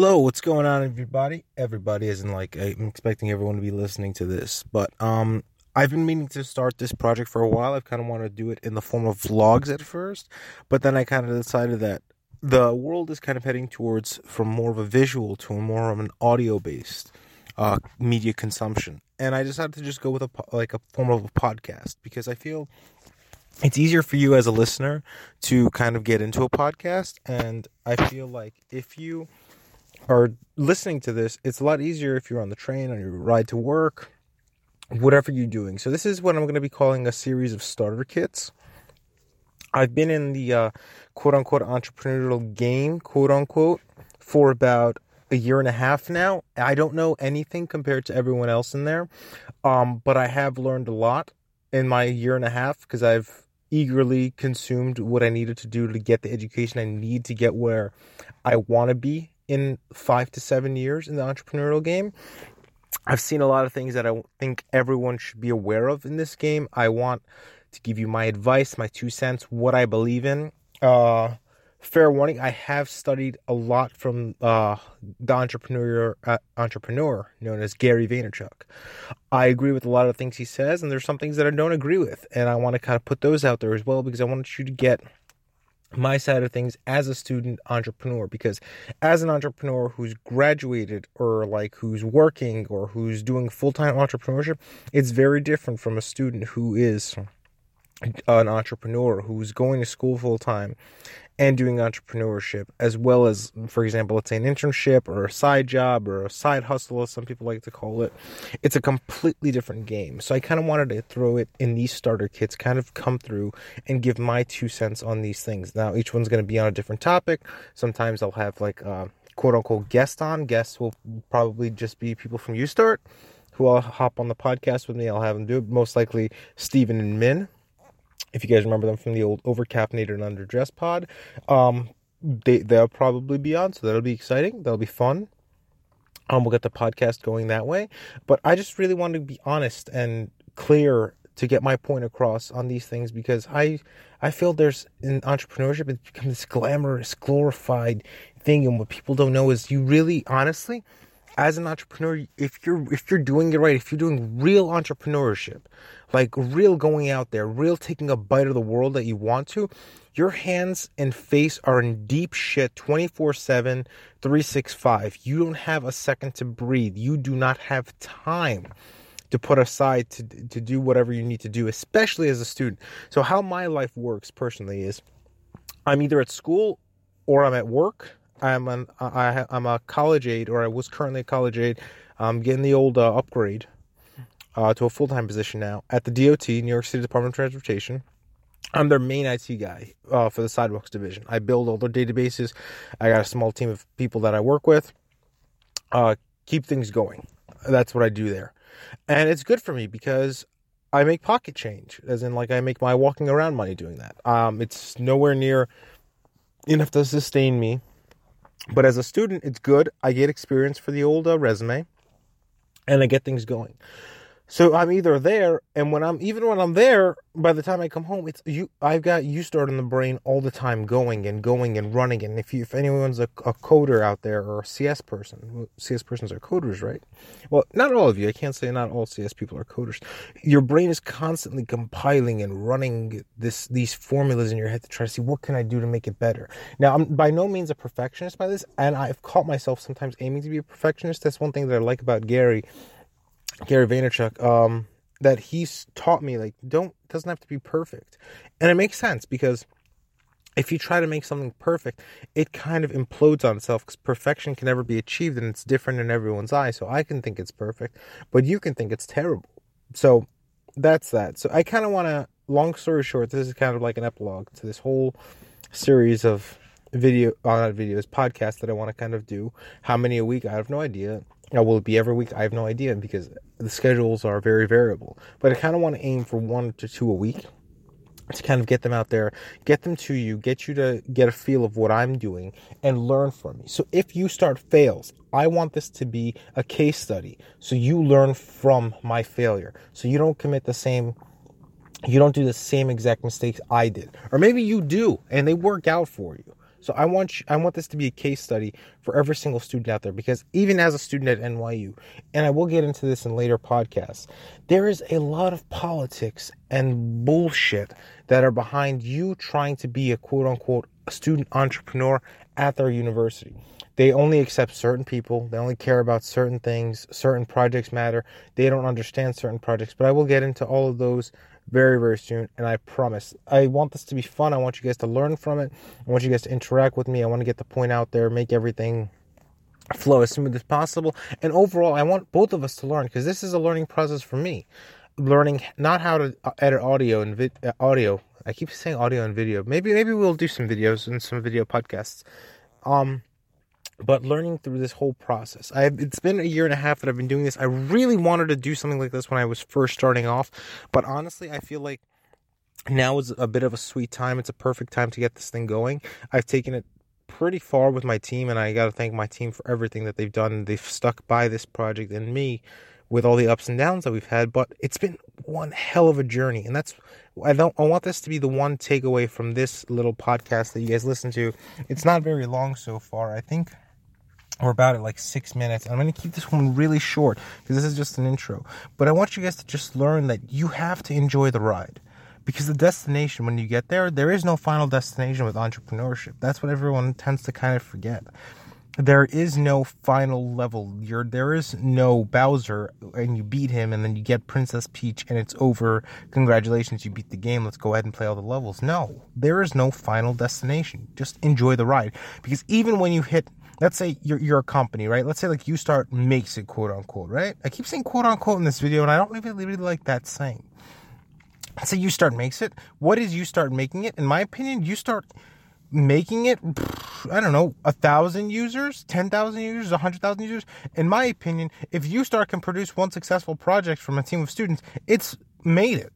Hello, what's going on, everybody? Everybody isn't like I'm expecting everyone to be listening to this, but um, I've been meaning to start this project for a while. I've kind of wanted to do it in the form of vlogs at first, but then I kind of decided that the world is kind of heading towards from more of a visual to a more of an audio based uh, media consumption, and I decided to just go with a like a form of a podcast because I feel it's easier for you as a listener to kind of get into a podcast, and I feel like if you are listening to this, it's a lot easier if you're on the train, on your ride to work, whatever you're doing. So, this is what I'm going to be calling a series of starter kits. I've been in the uh, quote unquote entrepreneurial game, quote unquote, for about a year and a half now. I don't know anything compared to everyone else in there, um, but I have learned a lot in my year and a half because I've eagerly consumed what I needed to do to get the education I need to get where I want to be in five to seven years in the entrepreneurial game. I've seen a lot of things that I think everyone should be aware of in this game. I want to give you my advice, my two cents, what I believe in. Uh, fair warning, I have studied a lot from uh, the entrepreneur uh, entrepreneur known as Gary Vaynerchuk. I agree with a lot of things he says, and there's some things that I don't agree with, and I want to kind of put those out there as well because I want you to get my side of things as a student entrepreneur because as an entrepreneur who's graduated or like who's working or who's doing full-time entrepreneurship it's very different from a student who is an entrepreneur who's going to school full-time and doing entrepreneurship, as well as, for example, let's say an internship or a side job or a side hustle, as some people like to call it. It's a completely different game. So I kind of wanted to throw it in these starter kits, kind of come through and give my two cents on these things. Now, each one's going to be on a different topic. Sometimes I'll have like a uh, quote unquote guest on. Guests will probably just be people from YouStart who I'll hop on the podcast with me. I'll have them do it. Most likely Stephen and Min if you guys remember them from the old overcaffeinated and underdressed pod, um, they they'll probably be on, so that'll be exciting. That'll be fun. Um, we'll get the podcast going that way. But I just really wanted to be honest and clear to get my point across on these things because I I feel there's in entrepreneurship it's become this glamorous, glorified thing, and what people don't know is you really honestly as an entrepreneur, if you're if you're doing it right, if you're doing real entrepreneurship, like real going out there, real taking a bite of the world that you want to, your hands and face are in deep shit 24/7, 365. You don't have a second to breathe. You do not have time to put aside to to do whatever you need to do, especially as a student. So how my life works personally is I'm either at school or I'm at work I'm an I, I'm a college aide, or I was currently a college aide. I'm getting the old uh, upgrade uh, to a full time position now at the DOT, New York City Department of Transportation. I'm their main IT guy uh, for the sidewalks division. I build all their databases. I got a small team of people that I work with. Uh, keep things going. That's what I do there, and it's good for me because I make pocket change, as in like I make my walking around money doing that. Um, it's nowhere near enough to sustain me but as a student, it's good. I get experience for the old uh, resume and I get things going. So I'm either there, and when I'm even when I'm there, by the time I come home, it's you. I've got YouStart in the brain all the time, going and going and running. And if you, if anyone's a, a coder out there or a CS person, CS persons are coders, right? Well, not all of you. I can't say not all CS people are coders. Your brain is constantly compiling and running this these formulas in your head to try to see what can I do to make it better. Now, I'm by no means a perfectionist by this, and I've caught myself sometimes aiming to be a perfectionist. That's one thing that I like about Gary Gary Vaynerchuk, um, that he's taught me like don't doesn't have to be perfect, and it makes sense because if you try to make something perfect, it kind of implodes on itself because perfection can never be achieved and it's different in everyone's eyes. So I can think it's perfect, but you can think it's terrible. So that's that. So I kind of want to, long story short, this is kind of like an epilogue to this whole series of video, uh, not videos, podcasts that I want to kind of do. How many a week? I have no idea. Now, will it be every week? I have no idea because the schedules are very variable. But I kind of want to aim for one to two a week to kind of get them out there, get them to you, get you to get a feel of what I'm doing and learn from me. So if YouStart fails, I want this to be a case study. So you learn from my failure. So you don't commit the same you don't do the same exact mistakes I did. Or maybe you do and they work out for you. So I want you, I want this to be a case study for every single student out there because even as a student at NYU, and I will get into this in later podcasts, there is a lot of politics and bullshit that are behind you trying to be a quote unquote student entrepreneur at their university. They only accept certain people. They only care about certain things. Certain projects matter. They don't understand certain projects. But I will get into all of those very, very soon. And I promise, I want this to be fun. I want you guys to learn from it. I want you guys to interact with me. I want to get the point out there, make everything flow as smooth as possible. And overall, I want both of us to learn because this is a learning process for me. Learning not how to uh, edit audio and vid- uh, audio. I keep saying audio and video. Maybe maybe we'll do some videos and some video podcasts. Um, but learning through this whole process. I it's been a year and a half that i've been doing this. I really wanted to do something like this when i was first starting off but honestly i feel like now is a bit of a sweet time. It's a perfect time to get this thing going. I've taken it pretty far with my team and i got to thank my team for everything that they've done. They've stuck by this project and me with all the ups and downs that we've had but it's been one hell of a journey and that's i don't i want this to be the one takeaway from this little podcast that you guys listen to. It's not very long so far i think we're about at like six minutes. I'm going to keep this one really short because this is just an intro. But I want you guys to just learn that you have to enjoy the ride. Because the destination, when you get there, there is no final destination with entrepreneurship. That's what everyone tends to kind of forget. There is no final level. You're, there is no Bowser and you beat him and then you get Princess Peach and it's over. Congratulations, you beat the game. Let's go ahead and play all the levels. No, there is no final destination. Just enjoy the ride. Because even when you hit let's say you're, you're a company, right? Let's say like YouStart makes it, quote unquote, right? I keep saying quote unquote in this video, and I don't really, really like that saying. Let's say YouStart makes it. What is YouStart making it? In my opinion, YouStart making it, I don't know, a thousand users, 10,000 users, a hundred thousand users. In my opinion, if YouStart can produce one successful project from a team of students, it's made it.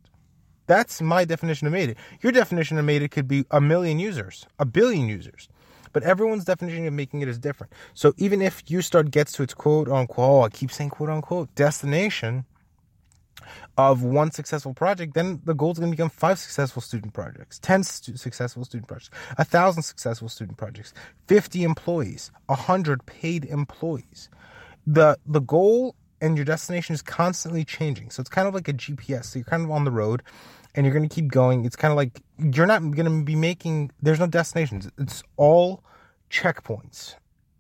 That's my definition of made it. Your definition of made it could be a million users, a billion users. But everyone's definition of making it is different. So even if YouStart gets to its quote unquote, I keep saying quote unquote, destination of one successful project, then the goal is going to become five successful student projects, 10 stu- successful student projects, a thousand successful student projects, 50 employees, 100 paid employees. The, the goal and your destination is constantly changing. So it's kind of like a GPS. So you're kind of on the road and you're going to keep going. It's kind of like you're not going to be making, there's no destinations. It's all checkpoints.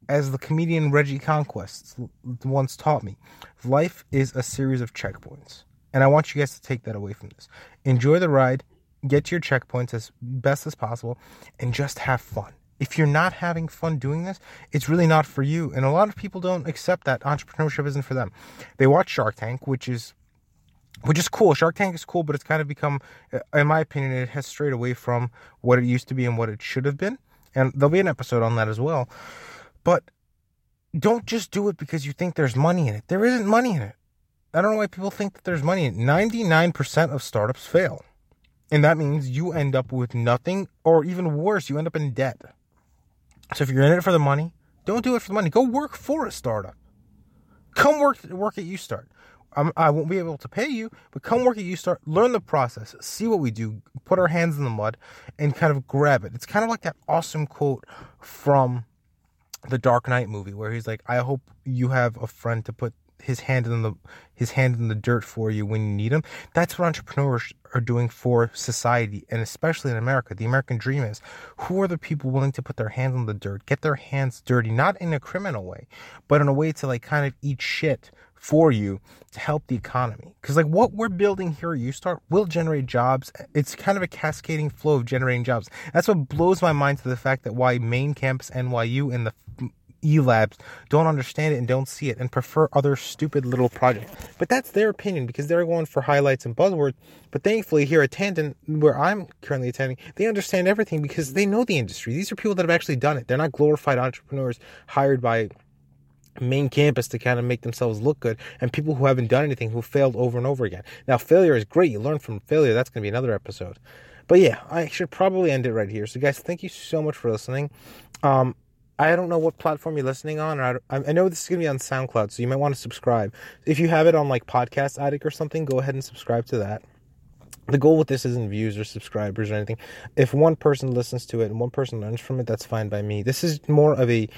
As the comedian Reggie Conquest once taught me, life is a series of checkpoints. And I want you guys to take that away from this. Enjoy the ride, get to your checkpoints as best as possible, and just have fun. If you're not having fun doing this, it's really not for you. And a lot of people don't accept that entrepreneurship isn't for them. They watch Shark Tank, which is which is cool. Shark Tank is cool, but it's kind of become, uh, in my opinion, it has strayed away from what it used to be and what it should have been. And there'll be an episode on that as well. But don't just do it because you think there's money in it. There isn't money in it. I don't know why people think that there's money in it. 99% of startups fail. And that means you end up with nothing, or even worse, you end up in debt. So if you're in it for the money, don't do it for the money. Go work for a startup. Come work work at YouStart. I'm, I won't be able to pay you, but come work at YouStart, learn the process, see what we do, put our hands in the mud, and kind of grab it. It's kind of like that awesome quote from the Dark Knight movie where he's like, "I hope you have a friend to put his hand in the his hand in the dirt for you when you need him." That's what entrepreneurs are doing for society, and especially in America. The American dream is: who are the people willing to put their hands in the dirt, get their hands dirty, not in a criminal way, but in a way to like kind of eat shit for you to help the economy. Because like what we're building here at YouStart will generate jobs. It's kind of a cascading flow of generating jobs. That's what blows my mind to the fact that why main campus NYU and the e-labs don't understand it and don't see it and prefer other stupid little projects. But that's their opinion because they're going for highlights and buzzwords. But thankfully here at Tandon, where I'm currently attending, they understand everything because they know the industry. These are people that have actually done it. They're not glorified entrepreneurs hired by main campus to kind of make themselves look good and people who haven't done anything who failed over and over again. Now, failure is great. You learn from failure. That's going to be another episode. But yeah, I should probably end it right here. So, guys, thank you so much for listening. Um, I don't know what platform you're listening on. Or I, I know this is going to be on SoundCloud, so you might want to subscribe. If you have it on like Podcast Addict or something, go ahead and subscribe to that. The goal with this isn't views or subscribers or anything. If one person listens to it and one person learns from it, that's fine by me. This is more of a,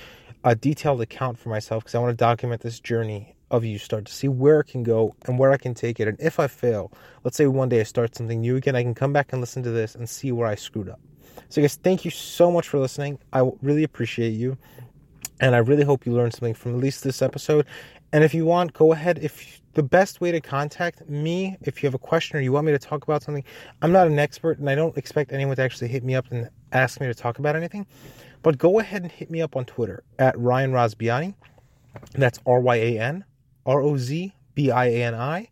a detailed account for myself because I want to document this journey of YouStart to see where it can go and where I can take it. And if I fail, let's say one day I start something new again, I can come back and listen to this and see where I screwed up. So, guys, thank you so much for listening. I really appreciate you. And I really hope you learned something from at least this episode. And if you want, go ahead. If the best way to contact me, if you have a question or you want me to talk about something, I'm not an expert and I don't expect anyone to actually hit me up and ask me to talk about anything. But go ahead and hit me up on Twitter at Ryan Rozbiani. That's R Y A N R O Z B I A N I.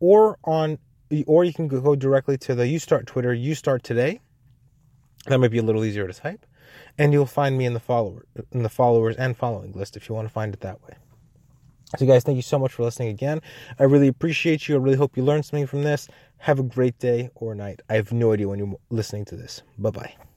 Or on or you can go directly to the You Start Twitter, You Start Today. That might be a little easier to type. And you'll find me in the follower in the followers and following list if you want to find it that way. So, guys, thank you so much for listening again. I really appreciate you. I really hope you learned something from this. Have a great day or night. I have no idea when you're listening to this. Bye bye.